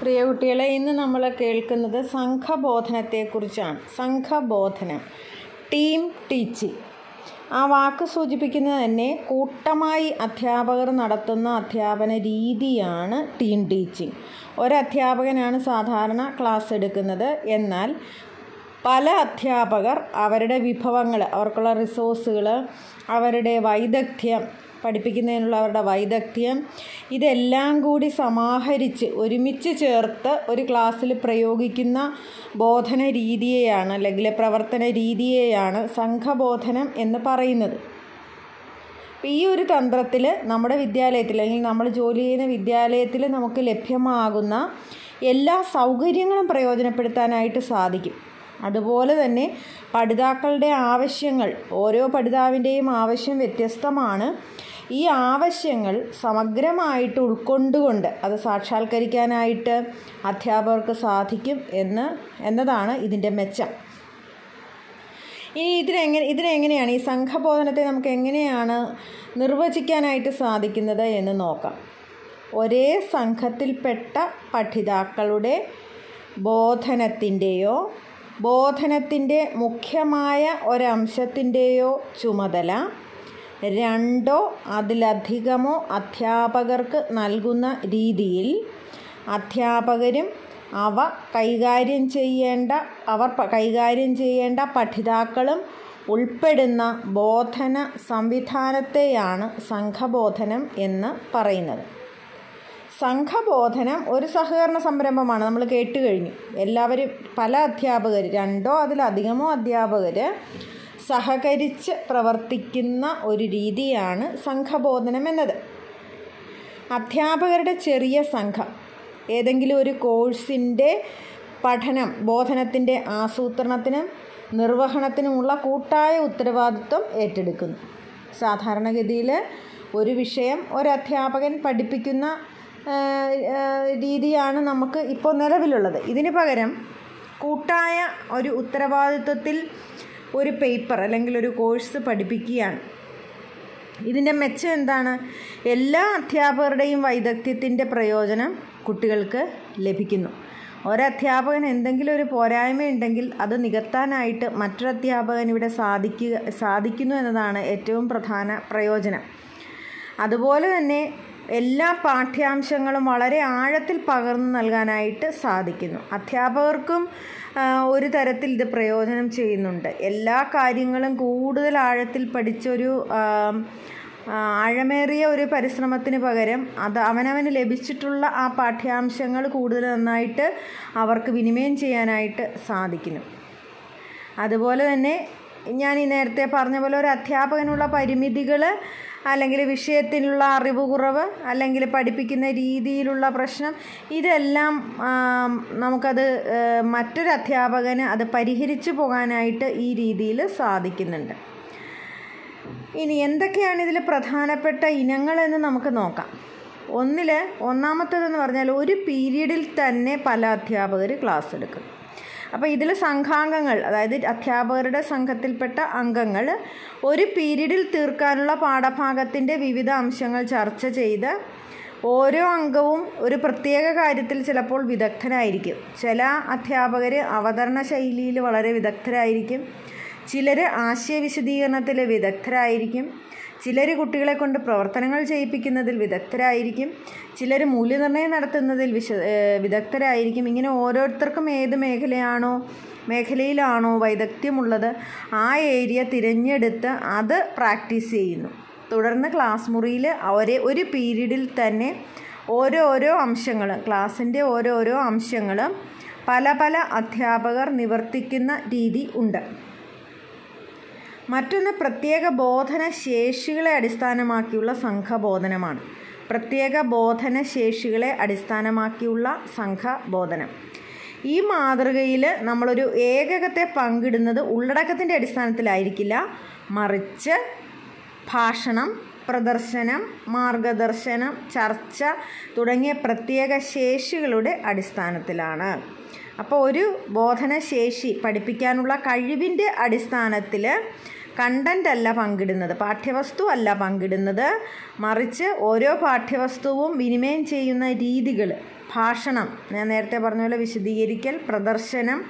പ്രിയ കുട്ടികളെ ഇന്ന് നമ്മൾ കേൾക്കുന്നത് സംഘബോധനത്തെക്കുറിച്ചാണ്. സംഘബോധനം. Team teaching. ആ വാക്ക് സൂചിപ്പിക്കുന്നത് തന്നെ കൂട്ടമായി അധ്യാപകർ നടത്തുന്ന അധ്യാപന രീതിയാണ് ടീം ടീച്ചിങ്. ഒരധ്യാപകനാണ് സാധാരണ ക്ലാസ് എടുക്കുന്നത്. എന്നാൽ പല അധ്യാപകർ അവരുടെ വിഭവങ്ങൾ അവർക്കുള്ള റിസോഴ്സുകൾ അവരുടെ വൈദഗ്ധ്യം പഠിപ്പിക്കുന്നതിനുള്ള അവരുടെ വൈദഗ്ധ്യം. ഇതെല്ലാം കൂടി സമാഹരിച്ച് ഒരുമിച്ച് ചേർത്ത് ഒരു ക്ലാസ്സിൽ പ്രയോഗിക്കുന്ന ബോധന രീതിയെയാണ് അല്ലെങ്കിൽ പ്രവർത്തന രീതിയെയാണ് സംഘബോധനം എന്ന് പറയുന്നത്. ഈ ഒരു തന്ത്രത്തിൽ നമ്മുടെ വിദ്യാലയത്തിൽ അല്ലെങ്കിൽ നമ്മൾ ജോലി ചെയ്യുന്ന വിദ്യാലയത്തിൽ നമുക്ക് ലഭ്യമാകുന്ന എല്ലാ സൗകര്യങ്ങളും പ്രയോജനപ്പെടുത്താനായിട്ട് സാധിക്കും. അതുപോലെ തന്നെ പഠിതാക്കളുടെ ആവശ്യങ്ങൾ ഓരോ പഠിതാവിന്റെയും ആവശ്യം വ്യത്യസ്തമാണ്. ഈ ആവശ്യങ്ങൾ സമഗ്രമായിട്ട് ഉൾക്കൊണ്ടുകൊണ്ട് അത് സാക്ഷാത്കരിക്കാനായിട്ട് അധ്യാപകർക്ക് സാധിക്കും എന്ന് എന്നതാണ് ഇതിന്റെ മെച്ചം. ഇനി ഇതിനെങ്ങനെ ഇതിനെങ്ങനെയാണ് ഈ സംഘബോധനത്തെ നമുക്ക് എങ്ങനെയാണ് നിർവചിക്കാനായിട്ട് സാധിക്കുന്നത് എന്ന് നോക്കാം. ഒരേ സംഘത്തിൽപ്പെട്ട പഠിതാക്കളുടെ ബോധനത്തിന്റെയോ ബോധനത്തിന്റെ മുഖ്യമായ ഒരംശത്തിന്റെയോ ചുമതല രണ്ടോ അതിലധികമോ അധ്യാപകർക്ക് നൽകുന്ന രീതിയിൽ അധ്യാപകരും അവ കൈകാര്യം ചെയ്യേണ്ട അവർ കൈകാര്യം ചെയ്യേണ്ട പഠിതാക്കളും ഉൾപ്പെടുന്ന ബോധന സംവിധാനത്തെയാണ് സംഘബോധനം എന്ന് പറയുന്നത്. സംഘബോധനം ഒരു സഹകരണ സംരംഭമാണ്. നമ്മൾ കേട്ട് കഴിഞ്ഞു. എല്ലാവരും പല അധ്യാപകർ രണ്ടോ അതിലധികമോ അധ്യാപകർ സഹകരിച്ച് പ്രവർത്തിക്കുന്ന ഒരു രീതിയാണ് സംഘബോധനം എന്നത്. അധ്യാപകരുടെ ചെറിയ സംഘം ഏതെങ്കിലും ഒരു കോഴ്സിന്റെ പഠനം ബോധനത്തിന്റെ ആസൂത്രണത്തിനും നിർവഹണത്തിനുമുള്ള കൂട്ടായ ഉത്തരവാദിത്വം ഏറ്റെടുക്കുന്നു. സാധാരണഗതിയിൽ ഒരു വിഷയം ഒരു അധ്യാപകൻ പഠിപ്പിക്കുന്ന രീതിയാണ് നമുക്ക് ഇപ്പോൾ നിലവിലുള്ളത്. ഇതിന് പകരം കൂട്ടായ ഒരു ഉത്തരവാദിത്വത്തിൽ ഒരു പേപ്പർ അല്ലെങ്കിൽ ഒരു കോഴ്സ് പഠിപ്പിക്കുകയാണ്. ഇതിന്റെ മെച്ചം എന്താണ്? എല്ലാ അധ്യാപകരുടെയും വൈദഗ്ധ്യത്തിന്റെ പ്രയോജനം കുട്ടികൾക്ക് ലഭിക്കുന്നു. ഒരധ്യാപകൻ എന്തെങ്കിലും ഒരു പോരായ്മ ഉണ്ടെങ്കിൽ അത് നികത്താനായിട്ട് മറ്റൊരു അധ്യാപകൻ ഇവിടെ സാധിക്കുക സാധിക്കുന്നു എന്നതാണ് ഏറ്റവും പ്രധാന പ്രയോജനം. അതുപോലെ തന്നെ എല്ലാ പാഠ്യാംശങ്ങളും വളരെ ആഴത്തിൽ പകർന്നു നൽകാനായിട്ട് സാധിക്കുന്നു. അധ്യാപകർക്കും ഒരു തരത്തിൽ ഇത് പ്രയോജനം ചെയ്യുന്നുണ്ട്. എല്ലാ കാര്യങ്ങളും കൂടുതൽ ആഴത്തിൽ പഠിച്ചൊരു ആഴമേറിയ ഒരു പരിശ്രമത്തിന് പകരം അത് അവനവന് ലഭിച്ചിട്ടുള്ള ആ പാഠ്യാംശങ്ങൾ കൂടുതൽ നന്നായിട്ട് അവർക്ക് വിനിമയം ചെയ്യാനായിട്ട് സാധിക്കുന്നു. അതുപോലെ തന്നെ ഞാൻ ഈ നേരത്തെ പറഞ്ഞ പോലെ ഒരു അധ്യാപകനുള്ള പരിമിതികൾ അല്ലെങ്കിൽ വിഷയത്തിലുള്ള അറിവ് കുറവ് അല്ലെങ്കിൽ പഠിപ്പിക്കുന്ന രീതിയിലുള്ള പ്രശ്നം ഇതെല്ലാം നമുക്കത് മറ്റൊരു അധ്യാപകന് അത് പരിഹരിച്ചു പോകാനായിട്ട് ഈ രീതിയിൽ സാധിക്കുന്നുണ്ട്. ഇനി എന്തൊക്കെയാണ് ഇതിൽ പ്രധാനപ്പെട്ട ഇനങ്ങളെന്ന് നമുക്ക് നോക്കാം. ഒന്നിൽ ഒന്നാമത്തേതെന്ന് പറഞ്ഞാൽ ഒരു പീരീഡിൽ തന്നെ പല അധ്യാപകർ ക്ലാസ് എടുക്കും. അപ്പോൾ ഇതിൽ സംഘാംഗങ്ങൾ അതായത് അധ്യാപകരുടെ സംഘത്തിൽപ്പെട്ട അംഗങ്ങൾ ഒരു പീരീഡിൽ തീർക്കാനുള്ള പാഠഭാഗത്തിന്റെ വിവിധ അംശങ്ങൾ ചർച്ച ചെയ്ത് ഓരോ അംഗവും ഒരു പ്രത്യേക കാര്യത്തിൽ ചിലപ്പോൾ വിദഗ്ധനായിരിക്കും ചില അധ്യാപകർ അവതരണ ശൈലിയിൽ വളരെ വിദഗ്ധരായിരിക്കും. ചിലർ ആശയവിശദീകരണത്തിൽ വിദഗ്ധരായിരിക്കും. ചിലർ കുട്ടികളെ കൊണ്ട് പ്രവർത്തനങ്ങൾ ചെയ്യിപ്പിക്കുന്നതിൽ വിദഗ്ധരായിരിക്കും ചിലർ മൂല്യനിർണയം നടത്തുന്നതിൽ വിശ വിദഗ്ധരായിരിക്കും. ഇങ്ങനെ ഓരോരുത്തർക്കും ഏത് മേഖലയാണോ മേഖലയിലാണോ വൈദഗ്ധ്യമുള്ളത് ആ ഏരിയ തിരഞ്ഞെടുത്ത് അത് പ്രാക്ടീസ് ചെയ്യുന്നു. തുടർന്ന് ക്ലാസ് മുറിയിൽ ഒരേ ഒരു പീരീഡിൽ തന്നെ ഓരോരോ അംശങ്ങൾ ക്ലാസ്സിന്റെ ഓരോരോ അംശങ്ങൾ പല പല അധ്യാപകർ നിവർത്തിക്കുന്ന രീതി ഉണ്ട്. മറ്റൊന്ന് പ്രത്യേക ബോധന ശേഷികളെ അടിസ്ഥാനമാക്കിയുള്ള സംഘബോധനമാണ്. പ്രത്യേക ബോധന ശേഷികളെ അടിസ്ഥാനമാക്കിയുള്ള സംഘബോധനം. ഈ മാതൃകയിൽ നമ്മളൊരു ഏകകത്തെ പങ്കിടുന്നത് ഉള്ളടക്കത്തിന്റെ അടിസ്ഥാനത്തിലായിരിക്കില്ല. മറിച്ച് ഭാഷണം പ്രദർശനം മാർഗദർശനം ചർച്ച തുടങ്ങിയ പ്രത്യേക ശേഷികളുടെ അടിസ്ഥാനത്തിലാണ്. അപ്പോൾ ഒരു ബോധനശേഷി പഠിപ്പിക്കാനുള്ള കഴിവിന്റെ അടിസ്ഥാനത്തിൽ കണ്ടന്റ് അല്ല പങ്കിടുന്നത് പാഠ്യവസ്തു അല്ല പങ്കിടുന്നത്. മറിച്ച് ഓരോ പാഠ്യവസ്തുവും വിനിമയം ചെയ്യുന്ന രീതികൾ ഭാഷണം ഞാൻ നേരത്തെ പറഞ്ഞ പോലെ വിശദീകരിക്കൽ പ്രദർശനം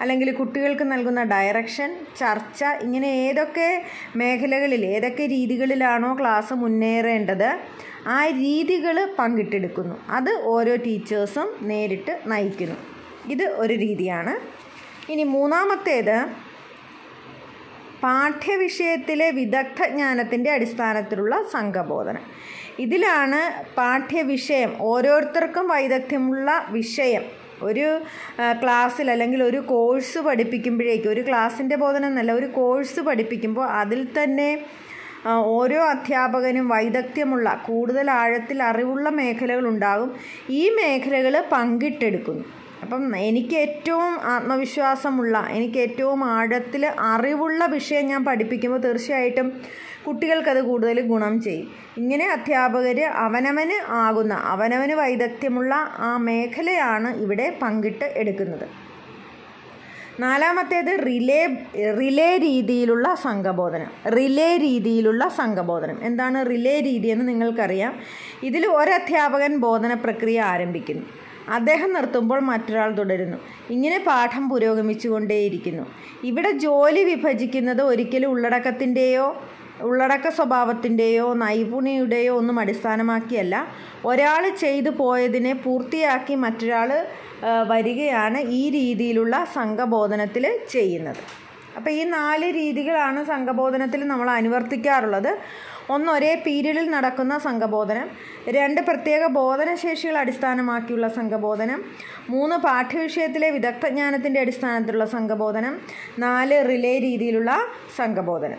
അല്ലെങ്കിൽ കുട്ടികൾക്ക് നൽകുന്ന ഡയറക്ഷൻ ചർച്ച ഇങ്ങനെ ഏതൊക്കെ മേഖലകളിൽ ഏതൊക്കെ രീതികളിലാണോ ക്ലാസ് മുന്നേറേണ്ടത് ആ രീതികൾ പങ്കിട്ടെടുക്കുന്നു. അത് ഓരോ ടീച്ചേഴ്സും നേരിട്ട് നയിക്കുന്നു. ഇത് ഒരു രീതിയാണ്. ഇനി മൂന്നാമത്തേത് പാഠ്യവിഷയത്തിലെ വിദഗ്ധജ്ഞാനത്തിന്റെ അടിസ്ഥാനത്തിലുള്ള സംഘബോധനം. ഇതിലാണ് പാഠ്യവിഷയം ഓരോരുത്തർക്കും വൈദഗ്ധ്യമുള്ള വിഷയം. ഒരു ക്ലാസ്സിൽ അല്ലെങ്കിൽ ഒരു കോഴ്സ് പഠിപ്പിക്കുമ്പോഴേക്കും ഒരു ക്ലാസ്സിന്റെ ബോധനം എന്നല്ല ഒരു കോഴ്സ് പഠിപ്പിക്കുമ്പോൾ അതിൽ തന്നെ ഓരോ അധ്യാപകനും വൈദഗ്ധ്യമുള്ള കൂടുതൽ ആഴത്തിൽ അറിവുള്ള മേഖലകളുണ്ടാകും ഈ മേഖലകൾ പങ്കിട്ടെടുക്കുന്നു. അപ്പം എനിക്ക് ഏറ്റവും ആത്മവിശ്വാസമുള്ള എനിക്ക് ഏറ്റവും ആഴത്തിൽ അറിവുള്ള വിഷയം ഞാൻ പഠിപ്പിക്കുമ്പോൾ തീർച്ചയായിട്ടും കുട്ടികൾക്കത് കൂടുതൽ ഗുണം ചെയ്യും. ഇങ്ങനെ അധ്യാപകർ അവനവന് ആകുന്ന അവനവന് വൈദഗ്ധ്യമുള്ള ആ മേഖലയാണ് ഇവിടെ പങ്കിട്ട് എടുക്കുന്നത്. നാലാമത്തേത് റിലേ റിലേ രീതിയിലുള്ള സംഘബോധനം. റിലേ രീതിയിലുള്ള സംഘബോധനം. എന്താണ് റിലേ രീതി എന്ന് നിങ്ങൾക്കറിയാം. ഇതിൽ ഒരധ്യാപകൻ ബോധന പ്രക്രിയ ആരംഭിക്കുന്നു. അദ്ദേഹം നിർത്തുമ്പോൾ മറ്റൊരാൾ തുടരുന്നു. ഇങ്ങനെ പാഠം പുരോഗമിച്ചുകൊണ്ടേയിരിക്കുന്നു. ഇവിടെ ജോലി വിഭജിക്കുന്നത് ഒരിക്കലും ഉള്ളടക്കത്തിന്റെയോ ഉള്ളടക്ക സ്വഭാവത്തിന്റെയോ നൈപുണിയുടെയോ ഒന്നും അടിസ്ഥാനമാക്കിയല്ല. ഒരാൾ ചെയ്തു പോയതിനെ പൂർത്തിയാക്കി മറ്റൊരാൾ വരികയാണ് ഈ രീതിയിലുള്ള സംഘബോധനത്തിൽ ചെയ്യുന്നത്. അപ്പോൾ ഈ നാല് രീതികളാണ് സംഘബോധനത്തിൽ നമ്മൾ അനുവർത്തിക്കാറുള്ളത്. ഒന്ന് ഒരേ പീരീഡിൽ നടക്കുന്ന സംഘബോധനം. രണ്ട് പ്രത്യേക ബോധനശേഷികൾ അടിസ്ഥാനമാക്കിയുള്ള സംഘബോധനം. മൂന്ന് പാഠ്യവിഷയത്തിലെ വിദഗ്ധജ്ഞാനത്തിന്റെ അടിസ്ഥാനത്തിലുള്ള സംഘബോധനം. നാല് റിലേ രീതിയിലുള്ള സംഘബോധനം.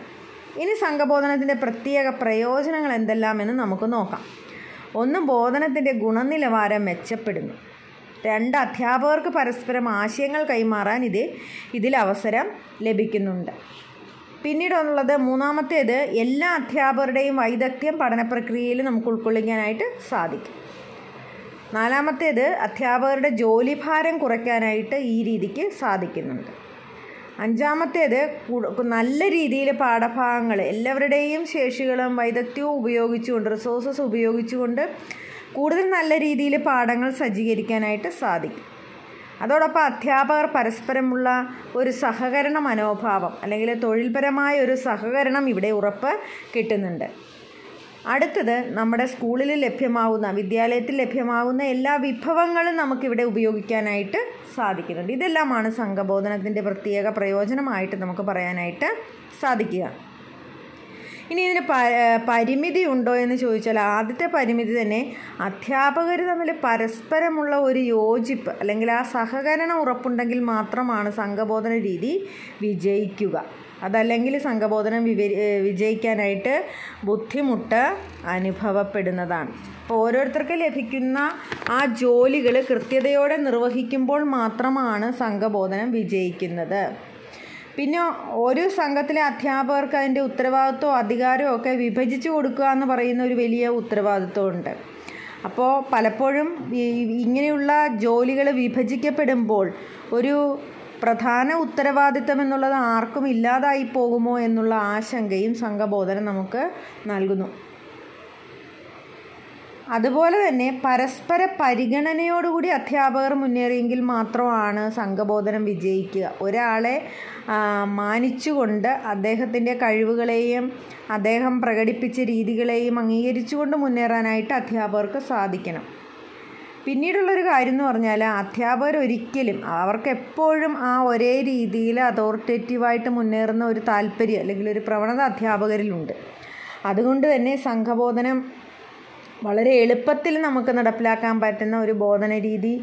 ഇനി സംഘബോധനത്തിന്റെ പ്രത്യേക പ്രയോജനങ്ങൾ എന്തെല്ലാമെന്ന് നമുക്ക് നോക്കാം. ഒന്ന് ബോധനത്തിന്റെ ഗുണനിലവാരം മെച്ചപ്പെടുന്നു. രണ്ട് അധ്യാപകർക്ക് പരസ്പരം ആശയങ്ങൾ കൈമാറാൻ ഇത് ഇതിൽ അവസരം ലഭിക്കുന്നുണ്ട്. പിന്നീടുള്ളത് മൂന്നാമത്തേത് എല്ലാ അധ്യാപകരുടെയും വൈദഗ്ധ്യം പഠന പ്രക്രിയയിൽ നമുക്ക് ഉൾക്കൊള്ളിക്കാനായിട്ട് സാധിക്കും. നാലാമത്തേത് അധ്യാപകരുടെ ജോലിഭാരം കുറയ്ക്കാനായിട്ട് ഈ രീതിക്ക് സാധിക്കുന്നുണ്ട്. അഞ്ചാമത്തേത് നല്ല രീതിയിൽ പാഠഭാഗങ്ങൾ എല്ലാവരുടെയും ശേഷികളും വൈദഗ്ധ്യവും ഉപയോഗിച്ചുകൊണ്ട് റിസോഴ്സസ് ഉപയോഗിച്ചുകൊണ്ട് കൂടുതൽ നല്ല രീതിയിൽ പാഠങ്ങൾ സജ്ജീകരിക്കാനായിട്ട് സാധിക്കും. അതോടൊപ്പം അധ്യാപകർ പരസ്പരമുള്ള ഒരു സഹകരണ മനോഭാവം അല്ലെങ്കിൽ തൊഴിൽപരമായ ഒരു സഹകരണം ഇവിടെ ഉറപ്പ് കിട്ടുന്നുണ്ട്. അടുത്തത് നമ്മുടെ സ്കൂളിൽ ലഭ്യമാവുന്ന വിദ്യാലയത്തിൽ ലഭ്യമാവുന്ന എല്ലാ വിഭവങ്ങളും നമുക്കിവിടെ ഉപയോഗിക്കാനായിട്ട് സാധിക്കുന്നുണ്ട്. ഇതെല്ലാമാണ് സംഘബോധനത്തിന്റെ പ്രത്യേക പ്രയോജനമായിട്ട് നമുക്ക് പറയാനായിട്ട് സാധിക്കുക. ഇനി ഇതിന് പരിമിതി ഉണ്ടോ എന്ന് ചോദിച്ചാൽ ആദ്യത്തെ പരിമിതി തന്നെ അധ്യാപകർ തമ്മിൽ പരസ്പരമുള്ള ഒരു യോജിപ്പ് അല്ലെങ്കിൽ ആ സഹകരണം ഉറപ്പുണ്ടെങ്കിൽ മാത്രമാണ് സംഘബോധന രീതി വിജയിക്കുക. അതല്ലെങ്കിൽ സംഘബോധനം വിവരി വിജയിക്കാനായിട്ട് ബുദ്ധിമുട്ട് അനുഭവപ്പെടുന്നതാണ്. അപ്പോൾ ഓരോരുത്തർക്ക് ലഭിക്കുന്ന ആ ജോലികൾ കൃത്യതയോടെ നിർവഹിക്കുമ്പോൾ മാത്രമാണ് സംഘബോധനം വിജയിക്കുന്നത്. പിന്നെ ഒരു സംഘത്തിലെ അധ്യാപകർക്ക് അതിന്റെ ഉത്തരവാദിത്വവും അധികാരവും ഒക്കെ വിഭജിച്ച് കൊടുക്കുക എന്ന് പറയുന്ന ഒരു വലിയ ഉത്തരവാദിത്വമുണ്ട് അപ്പോൾ പലപ്പോഴും ഇങ്ങനെയുള്ള ജോലികൾ വിഭജിക്കപ്പെടുമ്പോൾ ഒരു പ്രധാന ഉത്തരവാദിത്തം എന്നുള്ളത് ആർക്കും ഇല്ലാതായി പോകുമോ എന്നുള്ള ആശങ്കയും സംഘബോധനം നമുക്ക് നൽകുന്നു. അതുപോലെ തന്നെ പരസ്പര പരിഗണനയോടുകൂടി അധ്യാപകർ മുന്നേറിയെങ്കിൽ മാത്രമാണ് സംഘബോധനം വിജയിക്കുക. ഒരാളെ മാനിച്ചുകൊണ്ട് അദ്ദേഹത്തിന്റെ കഴിവുകളെയും അദ്ദേഹം പ്രകടിപ്പിച്ച രീതികളെയും അംഗീകരിച്ചുകൊണ്ട് മുന്നേറാനായിട്ട് അധ്യാപകർക്ക് സാധിക്കണം. പിന്നീടുള്ളൊരു കാര്യം എന്ന് പറഞ്ഞാൽ അധ്യാപകർ ഒരിക്കലും അവർക്ക് എപ്പോഴും ആ ഒരേ രീതിയിൽ അതോറിറ്റേറ്റീവായിട്ട് മുന്നേറുന്ന ഒരു താല്പര്യം അല്ലെങ്കിൽ ഒരു പ്രവണത അധ്യാപകരിലുണ്ട്. അതുകൊണ്ട് തന്നെ സംഘബോധനം വളരെ എളുപ്പത്തിൽ നമുക്ക് നടപ്പിലാക്കാൻ പറ്റുന്ന ഒരു ബോധന രീതി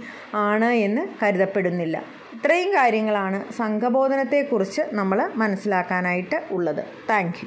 ആണ് എന്ന് കരുതപ്പെടുന്നില്ല. ഇത്രയും കാര്യങ്ങളാണ് സംഘബോധനത്തെക്കുറിച്ച് നമ്മൾ മനസ്സിലാക്കാനായിട്ട് ഉള്ളത്. താങ്ക്